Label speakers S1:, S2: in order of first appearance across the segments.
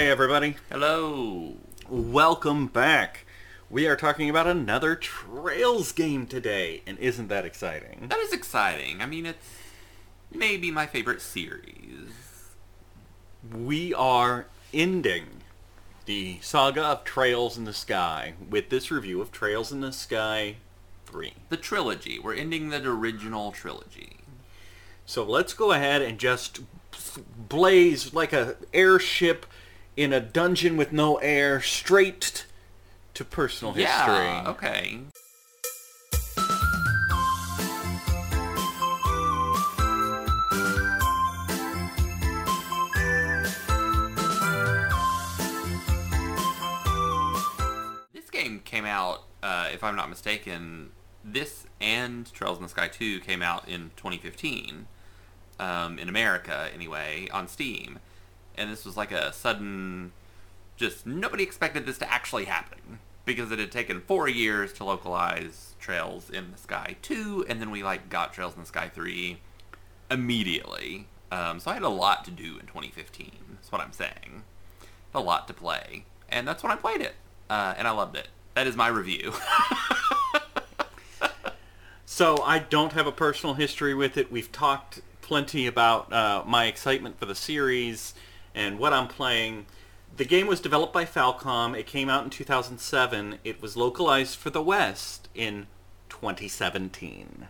S1: Hey everybody,
S2: Hello.
S1: welcome back. We are talking about another Trails game today, and isn't that exciting?
S2: That is exciting. I mean, it's maybe my favorite series.
S1: We are ending the saga of Trails in the Sky with this review of Trails in the Sky 3.
S2: The trilogy. We're ending the original trilogy.
S1: So let's go ahead and just blaze like a airship in a dungeon with no air straight to personal history.
S2: Yeah. Okay. This game came out, uh, if I'm not mistaken, this and Trails in the Sky 2 came out in 2015, um, in America anyway, on Steam. And this was like a sudden, just nobody expected this to actually happen because it had taken four years to localize Trails in the Sky 2, and then we like got Trails in the Sky 3 immediately. Um, so I had a lot to do in 2015. That's what I'm saying. A lot to play, and that's when I played it, uh, and I loved it. That is my review.
S1: So I don't have a personal history with it. We've talked plenty about uh, my excitement for the series and what I'm playing. The game was developed by Falcom. It came out in 2007. It was localized for the West in 2017.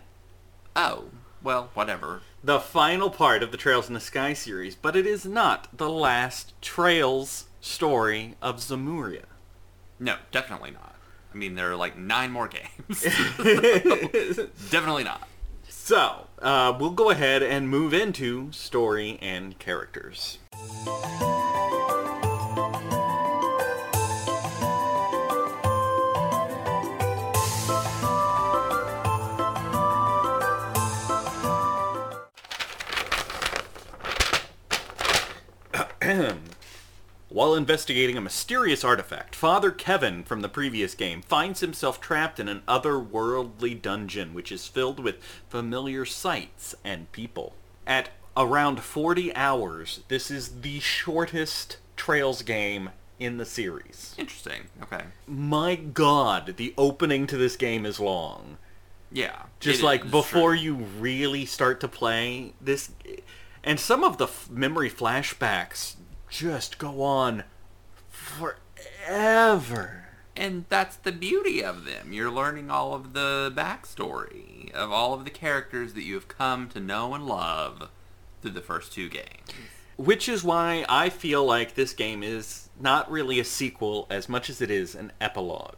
S2: oh, well, whatever.
S1: The final part of the Trails in the Sky series, but it is not the last Trails story of Zemuria.
S2: No, definitely not. I mean, there are like nine more games. definitely not.
S1: So, uh, we'll go ahead and move into story and characters. While investigating a mysterious artifact, Father Kevin from the previous game finds himself trapped in an otherworldly dungeon which is filled with familiar sights and people. At around 40 hours, this is the shortest Trails game in the series.
S2: Interesting. Okay.
S1: My god, the opening to this game is long.
S2: Yeah.
S1: Just
S2: it
S1: like
S2: is
S1: before
S2: true.
S1: you really start to play this and some of the f- memory flashbacks just go on forever.
S2: And that's the beauty of them. You're learning all of the backstory of all of the characters that you have come to know and love through the first two games.
S1: Which is why I feel like this game is not really a sequel as much as it is an epilogue.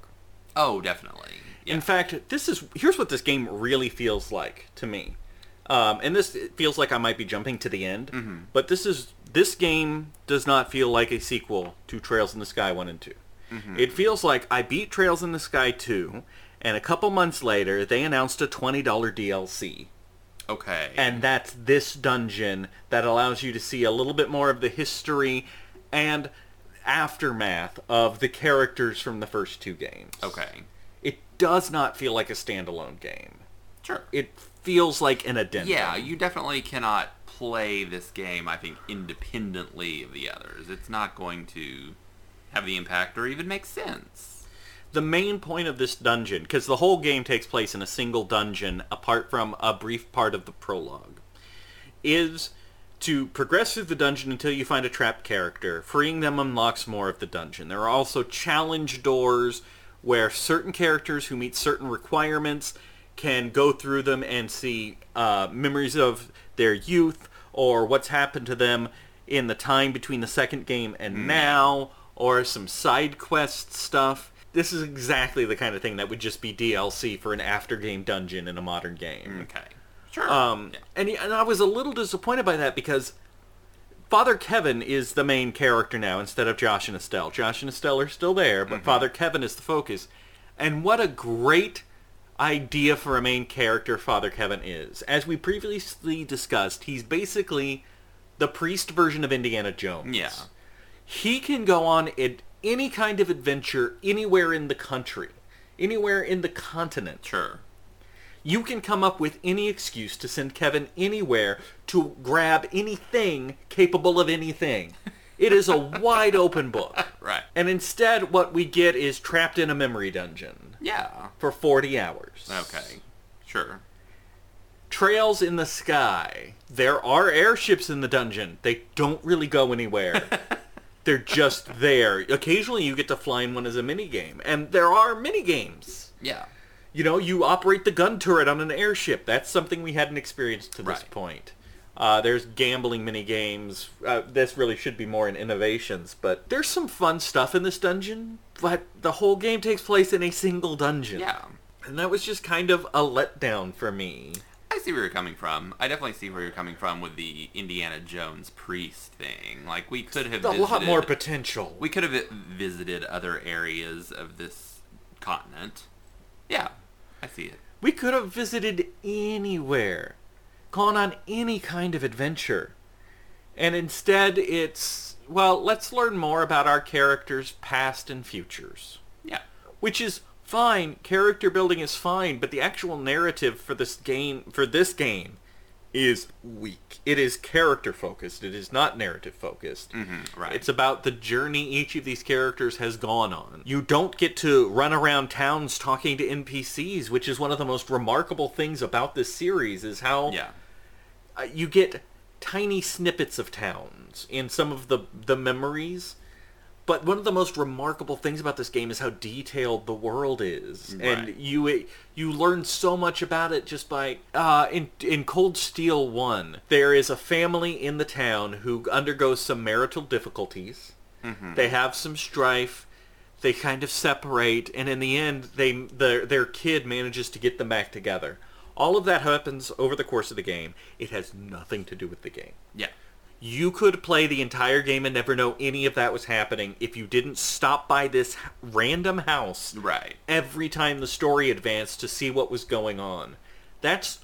S2: Oh, definitely. Yeah.
S1: In fact, this is here's what this game really feels like to me. Um, and this feels like I might be jumping to the end, but this is this game does not feel like a sequel to Trails in the Sky 1 and 2. Mm-hmm. It feels like I beat Trails in the Sky 2, and a couple months later they announced a $20 DLC.
S2: okay.
S1: And that's this dungeon that allows you to see a little bit more of the history and aftermath of the characters from the first two games.
S2: okay.
S1: It does not feel like a standalone game.
S2: Sure.
S1: It feels like an addendum.
S2: Yeah, you definitely cannot play this game, I think, independently of the others. It's not going to have the impact or even make sense.
S1: the main point of this dungeon, because the whole game takes place in a single dungeon apart from a brief part of the prologue, is to progress through the dungeon until you find a trapped character. Freeing them unlocks more of the dungeon. There are also challenge doors where certain characters who meet certain requirements can go through them and see uh, memories of their youth or what's happened to them in the time between the second game and hmm. now, or some side quest stuff. This is exactly the kind of thing that would just be DLC for an after game dungeon in a modern game. Hmm.
S2: Okay. Sure.
S1: Um,
S2: Yeah.
S1: and, and I was a little disappointed by that because Father Kevin is the main character now instead of Josh and Estelle. Josh and Estelle are still there, but mm-hmm. Father Kevin is the focus. And what a great idea for a main character Father Kevin is. As we previously discussed, he's basically the priest version of Indiana Jones.
S2: Yeah.
S1: He can go on it, any kind of adventure anywhere in the country, anywhere in the continent.
S2: Sure.
S1: You can come up with any excuse to send Kevin anywhere to grab anything capable of anything. It is a wide open book.
S2: Right.
S1: And instead, what we get is trapped in a memory dungeon
S2: Yeah.
S1: for 40 hours.
S2: Okay. Sure.
S1: Trails in the sky. There are airships in the dungeon. They don't really go anywhere. They're just there. Occasionally you get to fly in one as a mini game, And there are mini games.
S2: Yeah.
S1: You know, you operate the gun turret on an airship. That's something we hadn't experienced to this
S2: Right.
S1: point. Uh, there's gambling mini games. Uh, this really should be more in innovations, but there's some fun stuff in this dungeon. But the whole game takes place in a single dungeon,
S2: Yeah.
S1: and that was just kind of a letdown for me.
S2: I see where you're coming from. I definitely see where you're coming from with the Indiana Jones priest thing. Like we could have
S1: A lot more potential.
S2: We could have visited other areas of this continent. Yeah, I see it.
S1: We could have visited anywhere, gone on any kind of adventure. And instead it's, well, let's learn more about our characters' past and futures.
S2: Yeah.
S1: Which is fine, character building is fine, but the actual narrative for this game for this game is weak. It is character focused. It is not narrative focused.
S2: Mhm, right.
S1: It's about the journey each of these characters has gone on. You don't get to run around towns talking to NPCs, which is one of the most remarkable things about this series is how
S2: Yeah.
S1: uh, you get tiny snippets of towns in some of the the memories. But one of the most remarkable things about this game is how detailed the world is,
S2: Right.
S1: and you you learn so much about it just by uh, in in Cold Steel One. There is a family in the town who undergoes some marital difficulties. They have some strife. They kind of separate, and in the end, they their their kid manages to get them back together. All of that happens over the course of the game. It has nothing to do with the game.
S2: Yeah.
S1: You could play the entire game and never know any of that was happening if you didn't stop by this random house
S2: Right.
S1: every time the story advanced to see what was going on. That's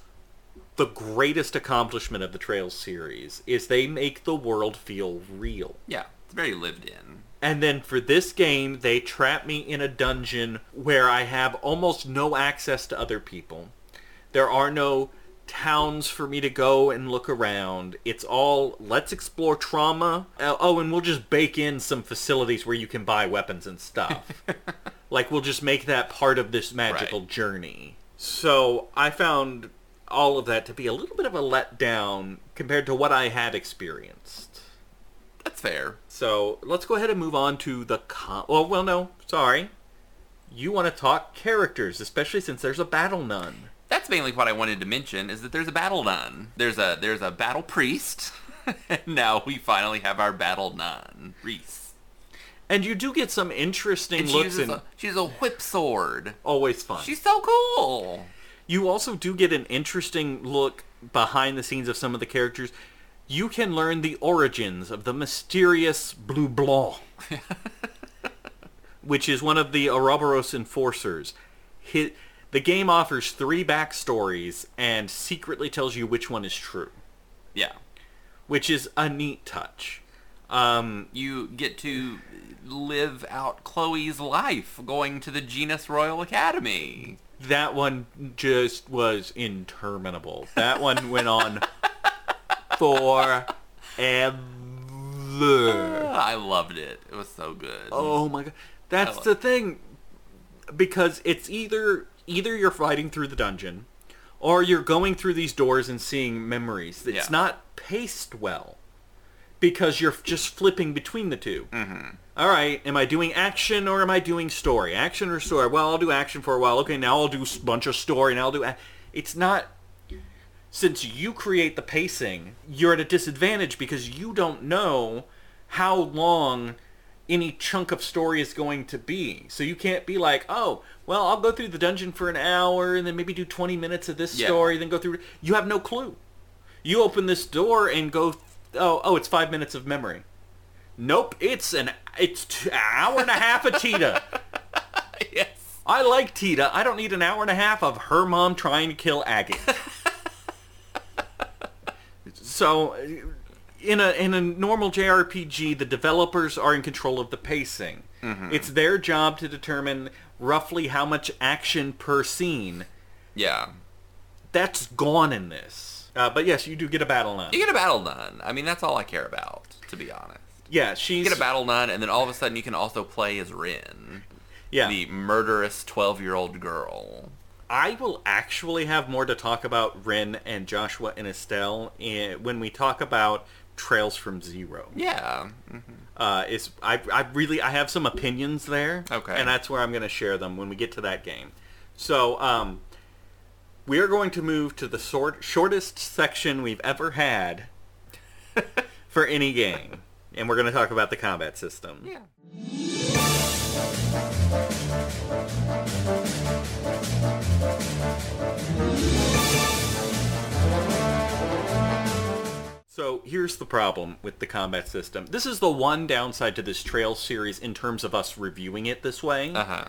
S1: the greatest accomplishment of the Trails series is they make the world feel real.
S2: Yeah. It's very lived in.
S1: And then for this game, they trap me in a dungeon where I have almost no access to other people. There are no towns for me to go and look around. It's all, let's explore trauma. Uh, Oh, and we'll just bake in some facilities where you can buy weapons and stuff. like, we'll just make that part of this magical
S2: Right.
S1: journey. So I found all of that to be a little bit of a letdown compared to what I had experienced.
S2: That's fair.
S1: So let's go ahead and move on to the com. Oh well, no, sorry. You want to talk characters, especially since there's a battle nun.
S2: That's mainly what I wanted to mention is that there's a battle nun. There's a there's a battle priest. and now we finally have our battle nun, Ries.
S1: And you do get some interesting
S2: And
S1: looks and
S2: a, she uses a whip sword.
S1: always fun.
S2: She's so cool.
S1: You also do get an interesting look behind the scenes of some of the characters. You can learn the origins of the mysterious Bleublanc, which is one of the Ouroboros enforcers. Hi the game offers three backstories and secretly tells you which one is true,
S2: Yeah.
S1: which is a neat touch. Um,
S2: You get to live out Kloe's life going to the Jenis Royal Academy.
S1: that one just was interminable. That one went on forever.
S2: I loved it. It was so good.
S1: Oh my god. That's the thing. Because it's either either you're fighting through the dungeon or you're going through these doors and seeing memories. It's
S2: Yeah.
S1: not paced well. Because you're just flipping between the 2 Mm-hmm. All right, am I doing action or am I doing story? Action or story? Well, I'll do action for a while. Okay, now I'll do a bunch of story and I'll do. A- it's not. Since you create the pacing, you're at a disadvantage because you don't know how long any chunk of story is going to be. So you can't be like, oh, well, I'll go through the dungeon for an hour and then maybe do 20 minutes of this
S2: Yeah.
S1: story, then go through. You have no clue. You open this door and go, oh, oh, it's five minutes of memory. Nope, it's an it's t- an hour and a half of Tita.
S2: yes.
S1: I like Tita. I don't need an hour and a half of her mom trying to kill Aggie. so, in a in a normal JRPG, the developers are in control of the pacing. It's their job to determine roughly how much action per scene.
S2: Yeah.
S1: That's gone in this. Uh, but yes, you do get a battle nun.
S2: You get a battle nun. I mean, that's all I care about, to be honest.
S1: Yeah,
S2: You
S1: she's
S2: get a battle nun, and then all of a sudden you can also play as Rin,
S1: yeah.
S2: the murderous 12-year-old girl.
S1: I will actually have more to talk about Ren and Joshua and Estelle in, when we talk about Trails from Zero.
S2: Yeah.
S1: Uh, is I, I really I have some opinions there.
S2: Okay.
S1: And that's where I'm going to share them when we get to that game. So um, we are going to move to the sort, shortest section we've ever had for any game, and we're going to talk about the combat system.
S2: Yeah.
S1: So here's the problem with the combat system. This is the one downside to this Trail series in terms of us reviewing it this way.
S2: Uh-huh.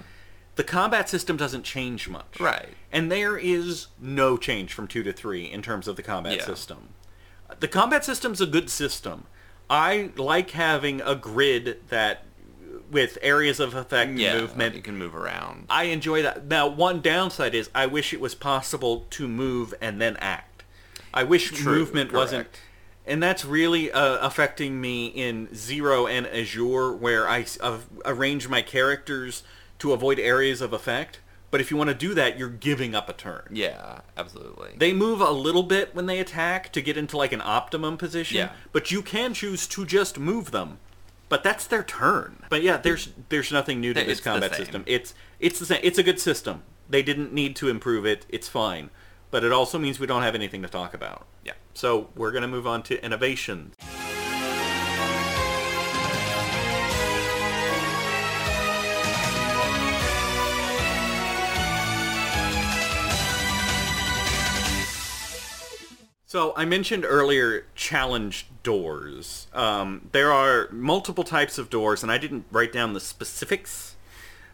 S1: The combat system doesn't change much.
S2: Right.
S1: And there is no change from 2 to 3 in terms of the combat
S2: Yeah.
S1: system. The combat system's a good system. I like having a grid that with areas of effect
S2: Yeah.
S1: movement.
S2: You can move around.
S1: I enjoy that. Now, one downside is I wish it was possible to move and then act. I wish
S2: True,
S1: movement wasn't,
S2: correct.
S1: And that's really uh, affecting me in Zero and Azure, where I uh, arrange my characters to avoid areas of effect. But if you want to do that, you're giving up a turn.
S2: Yeah, absolutely.
S1: They move a little bit when they attack to get into like an optimum position,
S2: Yeah.
S1: but you can choose to just move them. But that's their turn. But yeah, there's there's nothing new to
S2: It's
S1: this combat system. It's it's the same. It's a good system. They didn't need to improve it. It's fine. But it also means we don't have anything to talk about.
S2: yeah.
S1: So we're gonna move on to innovations. So I mentioned earlier challenge doors. Um, there are multiple types of doors, and I didn't write down the specifics.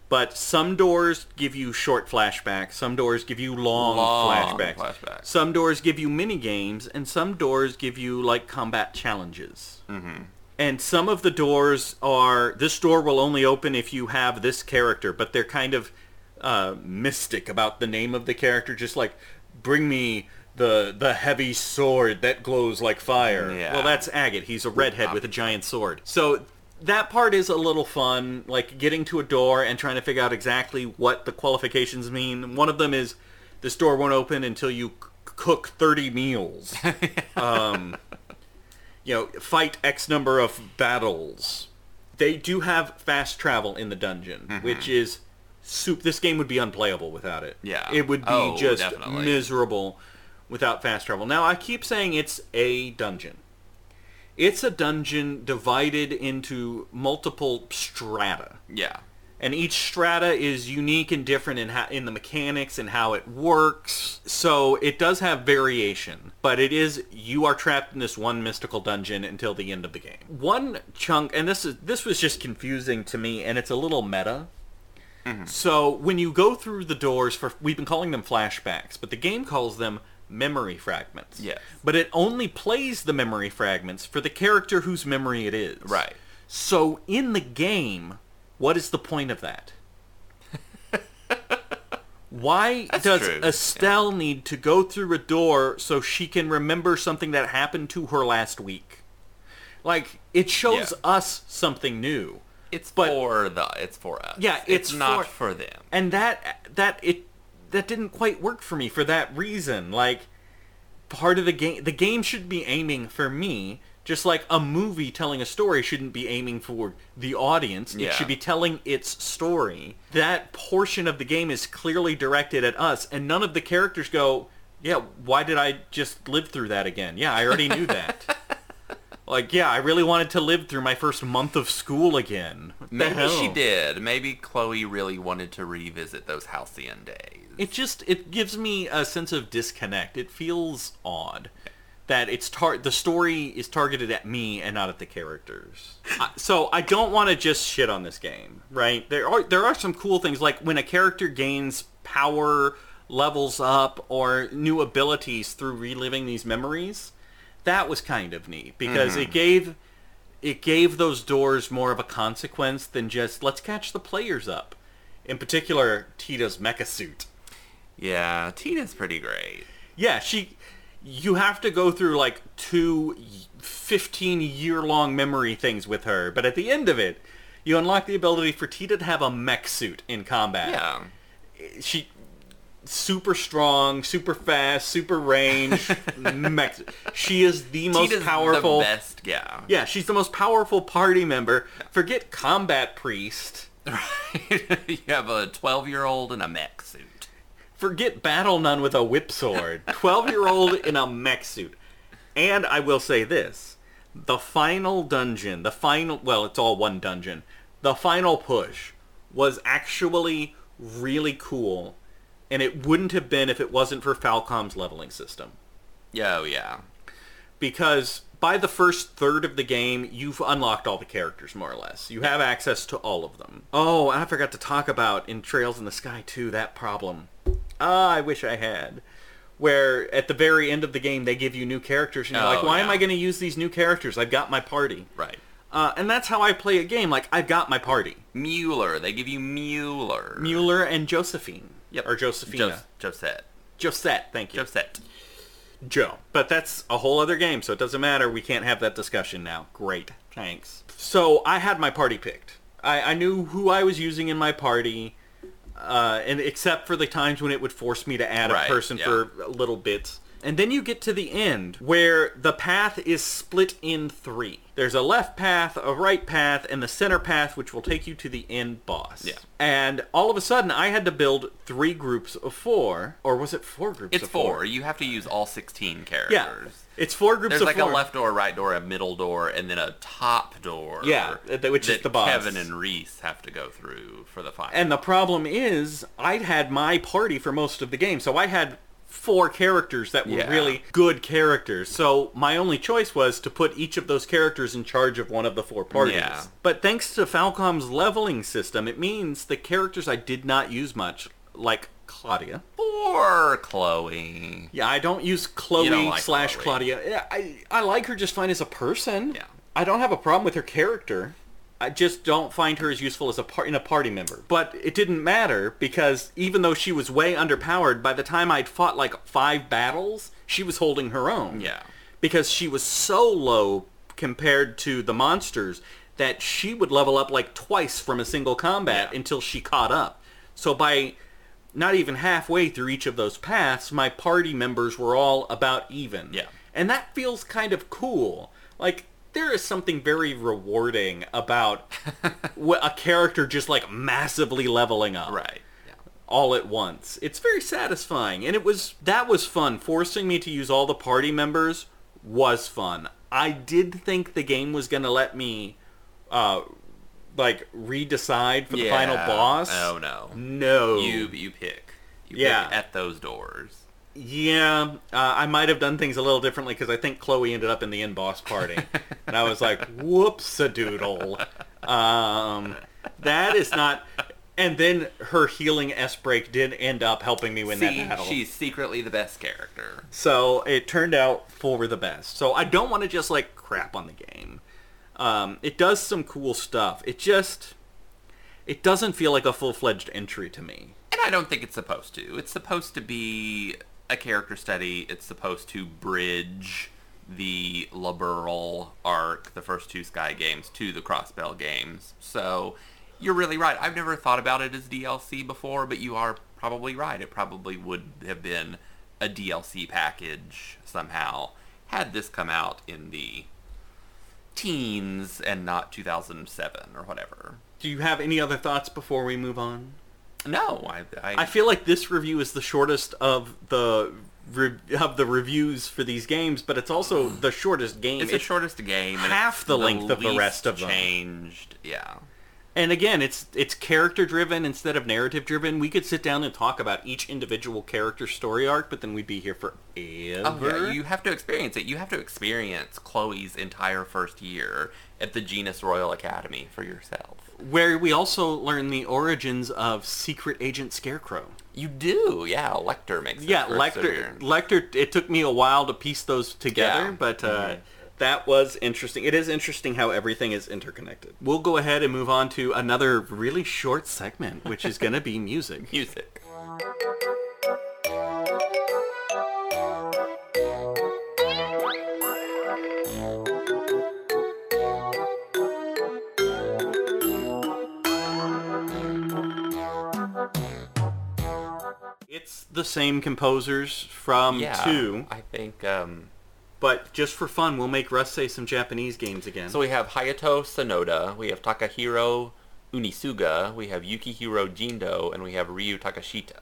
S1: But some doors give you short flashbacks. Some doors give you long,
S2: Long
S1: flashbacks.
S2: flashbacks.
S1: Some doors give you mini games, and some doors give you like combat challenges. Mm-hmm. And some of the doors are this door will only open if you have this character, but they're kind of uh, mystic about the name of the character. Just like bring me the the heavy sword that glows like fire.
S2: Yeah.
S1: Well, that's Agate. He's a redhead with a giant sword. So that part is a little fun, like getting to a door and trying to figure out exactly what the qualifications mean. One of them is this door won't open until you c- cook 30 meals. um, you know, fight X number of battles. They do have fast travel in the dungeon, which is soup. This game would be unplayable without it.
S2: Yeah.
S1: It would be
S2: Oh,
S1: just
S2: definitely.
S1: miserable without fast travel. Now, I keep saying it's a dungeon. It's a dungeon divided into multiple strata.
S2: Yeah.
S1: And each strata is unique and different in how, in the mechanics and how it works. So it does have variation, but it is you are trapped in this one mystical dungeon until the end of the game. One chunk, and this is this was just confusing to me, and it's a little meta. Mm-hmm. So when you go through the doors for we've been calling them flashbacks, but the game calls them memory fragments.
S2: Yes.
S1: But it only plays the memory fragments for the character whose memory it is.
S2: Right.
S1: So in the game, what is the point of that? Why
S2: That's
S1: does
S2: true.
S1: Estelle need to go through a door so she can remember something that happened to her last week? Like it shows
S2: Yeah.
S1: us something new.
S2: It's
S1: But-
S2: for the it's for us.
S1: Yeah, it's
S2: not
S1: for-
S2: for them.
S1: and that that it that didn't quite work for me for that reason. Like part of the game the game should be aiming for me just like a movie telling a story shouldn't be aiming for the audience. It should be telling its story. That portion of the game is clearly directed at us and none of the characters go yeah why did i just live through that again? Yeah i already knew that like yeah i really wanted to live through my first month of school again What
S2: Maybe she did. Maybe Kloe really wanted to revisit those halcyon days.
S1: it just it gives me a sense of disconnect it feels odd that it's tar- the story is targeted at me and not at the characters. I- so I don't want to just shit on this game, right? There are there are some cool things like when a character gains power, levels up, or new abilities through reliving these memories. That was kind of neat because it mm-hmm. gave it gave those doors more of a consequence than just let's catch the players up. In particular, Tita's mecha suit.
S2: Yeah, Tita's pretty great.
S1: Yeah, she. You have to go through like two 15 year long memory things with her, but at the end of it, you unlock the ability for Tita to have a mech suit in combat.
S2: Yeah.
S1: She. Super strong, super fast, super range. mech. She is the most powerful.
S2: the best, yeah.
S1: Yeah, she's the most powerful party member. Forget combat priest.
S2: Right? you have a 12-year-old in a mech suit.
S1: Forget battle nun with a whip sword. 12 year old in a mech suit. And I will say this. The final dungeon, the final, well, it's all one dungeon. The final push was actually really cool. And it wouldn't have been if it wasn't for Falcom's leveling system.
S2: Yeah, oh, yeah.
S1: Because by the first third of the game, you've unlocked all the characters, more or less. You have access to all of them. Oh, and I forgot to talk about in Trails in the Sky 2, that problem. Ah, I wish I had. Where at the very end of the game, they give you new characters, and you're like,
S2: Oh,
S1: why am. I going to use these new characters? I've got my party.
S2: Right.
S1: Uh, and that's how I play a game. Like, I've got my party.
S2: Mueller. They give you Mueller.
S1: Mueller and Josephine.
S2: Yep.
S1: Or Josephina.
S2: Jo- Josette.
S1: Josette, thank you.
S2: Josette.
S1: Joe. But that's a whole other game, so it doesn't matter. We can't have that discussion now. Great. Thanks. So I had my party picked. I, I knew who I was using in my party, uh, and except for the times when it would force me to add
S2: Right,
S1: a person
S2: yeah.
S1: for little bits. And then you get to the end where the path is split in three. There's a left path, a right path, and the center path, which will take you to the end boss.
S2: Yeah.
S1: And all of a sudden, I had to build three groups of four, or was it four groups
S2: It's
S1: of
S2: four. You have to use all 16 characters.
S1: yeah, it's four groups
S2: There's like
S1: four.
S2: a left door, a right door, a middle door, and then a top door.
S1: Yeah, which is the boss.
S2: Kevin and Ries have to go through for the final.
S1: And the problem is, I'd had my party for most of the game, so I had four characters that were
S2: Yeah.
S1: really good characters. So my only choice was to put each of those characters in charge of one of the four parties.
S2: Yeah.
S1: But thanks to Falcom's leveling system, it means the characters I did not use much, like Claudia.
S2: or Kloe.
S1: Yeah, I don't use Kloe
S2: don't like
S1: slash
S2: Kloe.
S1: Claudia. Yeah, I I like her just fine as a person.
S2: Yeah.
S1: I don't have a problem with her character. I just don't find her as useful as a par- in a party member. But it didn't matter because even though she was way underpowered, by the time I'd fought like five battles, she was holding her own.
S2: Yeah.
S1: Because she was so low compared to the monsters that she would level up like twice from a single combat
S2: Yeah.
S1: until she caught up. So by not even halfway through each of those paths, my party members were all about even.
S2: Yeah.
S1: And that feels kind of cool. Like, there is something very rewarding about a character just like massively leveling up
S2: Right. Yeah.
S1: all at once. It's very satisfying, and it was that was fun. Forcing me to use all the party members was fun. I did think the game was gonna let me, uh, like redecide for the final boss.
S2: Oh no.
S1: No.
S2: You you pick. You
S1: Yeah.
S2: pick at those doors.
S1: Yeah, uh, I might have done things a little differently because I think Kloe ended up in the end boss party, and I was like, "Whoops, a doodle." Um, that is not. And then her healing S break did end up helping me win
S2: See,
S1: that battle.
S2: she's secretly the best character.
S1: So it turned out for the best. So I don't want to just like crap on the game. Um, it does some cool stuff. It just it doesn't feel like a full fledged entry to me.
S2: And I don't think it's supposed to. It's supposed to be a character study. It's supposed to bridge the Liberl arc, the first two Sky games, to the Crossbell games. So you're really right. I've never thought about it as DLC before, but you are probably right. It probably would have been a DLC package somehow had this come out in the teens and not 2007 or whatever.
S1: Do you have any other thoughts before we move on?
S2: No, I, I,
S1: I feel like this review is the shortest of the re- of the reviews for these games, but it's also hmm. the shortest game.
S2: It's the shortest game. and
S1: half
S2: it's
S1: the length of the
S2: least
S1: rest of them.
S2: Changed, yeah.
S1: And again, it's it's character driven instead of narrative driven. We could sit down and talk about each individual character story arc, but then we'd be here forever.
S2: Oh, yeah, you have to experience it. You have to experience Kloe's entire first year at the Jenis Royal Academy for yourself.
S1: Where we also learn the origins of Secret Agent Scarecrow.
S2: You do, yeah. Lechter makes
S1: Yeah,
S2: Lechter.
S1: Lechter. It took me a while to piece those together,
S2: Yeah.
S1: but uh, that was interesting. It is interesting how everything is interconnected. We'll go ahead and move on to another really short segment, which is going to be music.
S2: music.
S1: The same composers from
S2: Yeah,
S1: two,
S2: I think. Um,
S1: but just for fun, we'll make Russ say some Japanese games again.
S2: so we have Hayato Sonoda, we have Takahiro Unisuga, we have Yukihiro Jindo, and we have Ryu Takashita.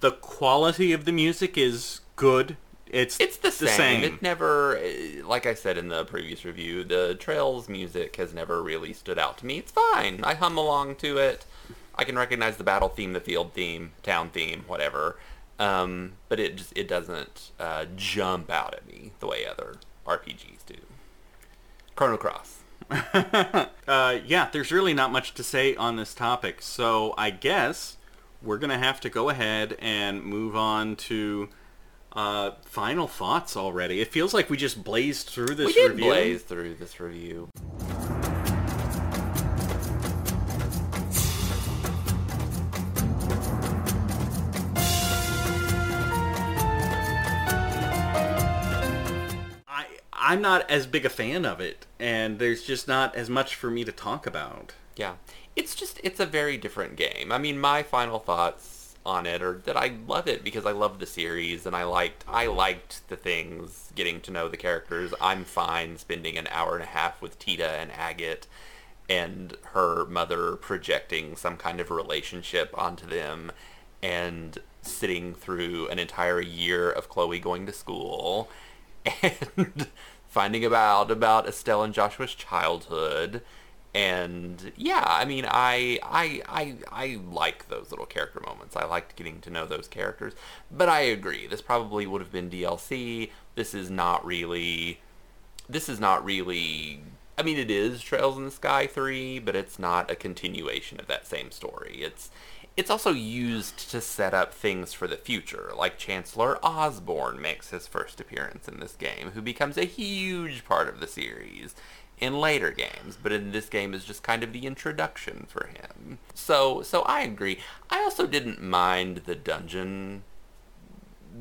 S1: the quality of the music is good. It's
S2: It's the same. It never, eh, like I said in the previous review, the Trails music has never really stood out to me. It's fine. I hum along to it. I can recognize the battle theme, the field theme, town theme, whatever. Um, but it just it doesn't uh, jump out at me the way other RPGs do. Chrono Cross.
S1: Uh, yeah, there's really not much to say on this topic, so I guess we're gonna have to go ahead and move on to uh, final thoughts already. It feels like we just blazed through this
S2: we did
S1: review.
S2: blaze through this review.
S1: I'm not as big a fan of it, and there's just not as much for me to talk about.
S2: Yeah. It's just, it's a very different game. I mean, my final thoughts on it are that I love it because I love the series and I liked, I liked the things, getting to know the characters. I'm fine spending an hour and a half with Tita and Agate and her mother projecting some kind of relationship onto them and sitting through an entire year of Kloe going to school and finding about about Estelle and Joshua's childhood. And yeah i mean I, I i i like those little character moments. I liked getting to know those characters. But i agree this probably would have been dlc this is not really this is not really i mean it is trails in the sky 3 but it's not a continuation of that same story. It's it's also used to set up things for the future like chancellor osborne makes his first appearance in this game who becomes a huge part of the series in later games, but in this game is just kind of the introduction for him. So, so I agree. I also didn't mind the dungeon.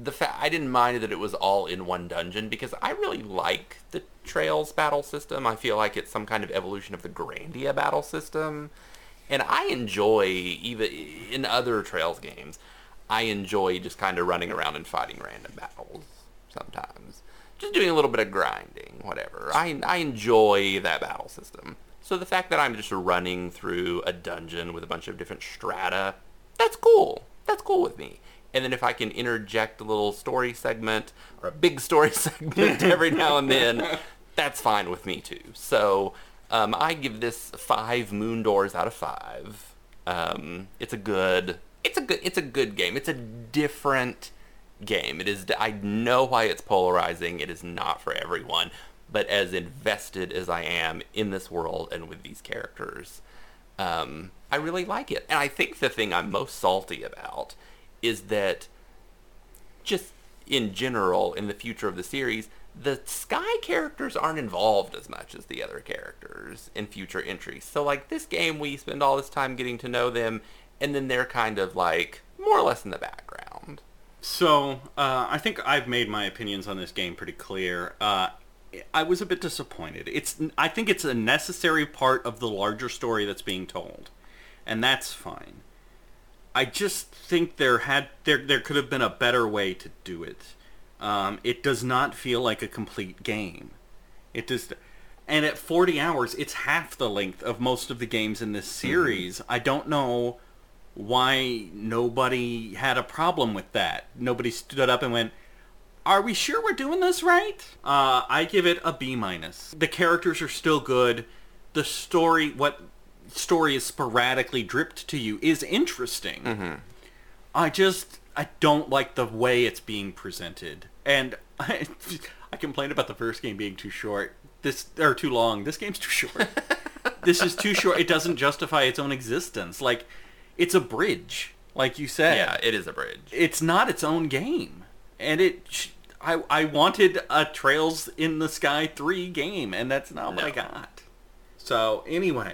S2: The fa- I didn't mind that it was all in one dungeon because I really like the Trails battle system. I feel like it's some kind of evolution of the Grandia battle system, and I enjoy even in other Trails games. I enjoy just kind of running around and fighting random battles sometimes just doing a little bit of grinding, whatever. I, I enjoy that battle system. So the fact that I'm just running through a dungeon with a bunch of different strata, that's cool. That's cool with me. And then if I can interject a little story segment or a big story segment every now and then, that's fine with me too. So um, I give this five moon doors out of five. Um, it's a good, it's a good, it's a good game. It's a different game. It is. I know why it's polarizing. It is not for everyone. But as invested as I am in this world and with these characters, um, I really like it. And I think the thing I'm most salty about is that, just in general, in the future of the series, the Sky characters aren't involved as much as the other characters in future entries. So, like this game, we spend all this time getting to know them, and then they're kind of like more or less in the background.
S1: So, uh, I think I've made my opinions on this game pretty clear. Uh, I was a bit disappointed. It's I think it's a necessary part of the larger story that's being told, and that's fine. I just think there had there there could have been a better way to do it. Um, it does not feel like a complete game. It just and at 40 hours, it's half the length of most of the games in this series. I don't know why nobody had a problem with that. Nobody stood up and went, "Are we sure we're doing this right?" Uh, I give it a B minus. The characters are still good. The story, what story is sporadically dripped to you is interesting.
S2: Mm-hmm.
S1: I just I don't like the way it's being presented, and I I complained about the first game being too short. This or too long. This game's too short. this is too short. It doesn't justify its own existence. Like it's a bridge, like you said.
S2: Yeah, it is a bridge.
S1: It's not its own game, and it. I I wanted a Trails in the Sky three game, and that's not what I got. So anyway,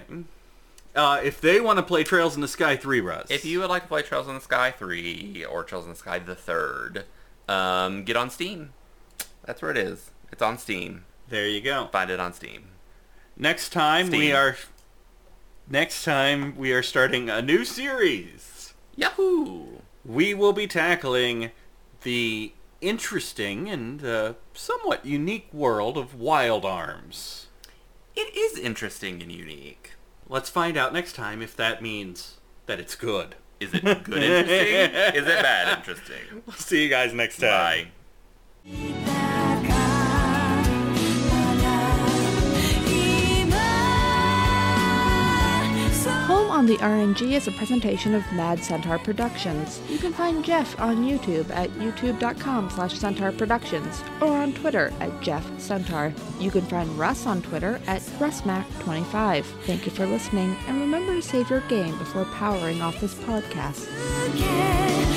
S1: uh, if they want to play Trails in the Sky three, Russ,
S2: If you would like to play Trails in the Sky 3 or Trails in the Sky the Third, um, get on Steam. That's where it is. It's on Steam.
S1: there you go.
S2: Find it on Steam.
S1: Next time we are. Next time we are starting a new series.
S2: Yahoo!
S1: We will be tackling the interesting and uh, somewhat unique world of Wild Arms.
S2: It is interesting and unique.
S1: Let's find out next time if that means that it's good.
S2: Is it good interesting? is it bad interesting?
S1: We'll see you guys next time.
S2: Bye.
S3: On the RNG is a presentation of Mad Centaur Productions. You can find Jeff on YouTube at youtube.com slash centaur productions or on Twitter at Jeff Centaur. You can find Russ on Twitter at RussMac25. Thank you for listening, and remember to save your game before powering off this podcast.
S4: け